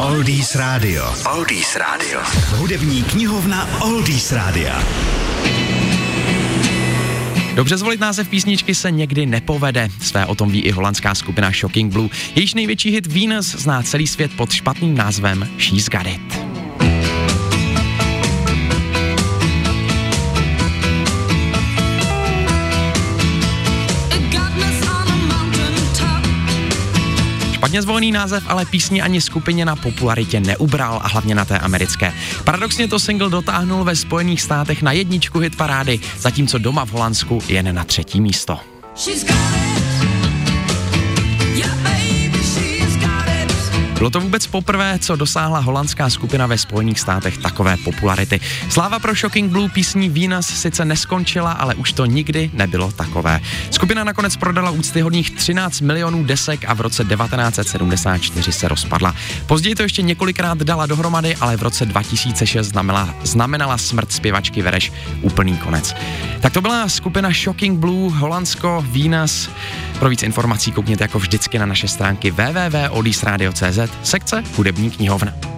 Oldies Radio. Oldies Radio. Hudební knihovna Oldies Rádia. Dobře zvolit název písničky se někdy nepovede. Své o tom ví i holandská skupina Shocking Blue. Jejíž největší hit Venus zná celý svět pod špatným názvem She's Got It. Špatně zvolený název ale písně ani skupině na popularitě neubral a hlavně na té americké. Paradoxně to single dotáhnul ve Spojených státech na jedničku hit parády, zatímco doma v Holandsku jen na třetí místo. She's got it. Bylo to vůbec poprvé, co dosáhla holandská skupina ve Spojených státech takové popularity. Sláva pro Shocking Blue písní Venus sice neskončila, ale už to nikdy nebylo takové. Skupina nakonec prodala úctyhodných 13 milionů desek a v roce 1974 se rozpadla. Později to ještě několikrát dala dohromady, ale v roce 2006 znamenala, znamenala smrt zpěvačky Vereš úplný konec. Tak to byla skupina Shocking Blue, Holandsko, Venus. Pro víc informací koukněte jako vždycky na naše stránky www.odisradio.cz sekce Hudební knihovna.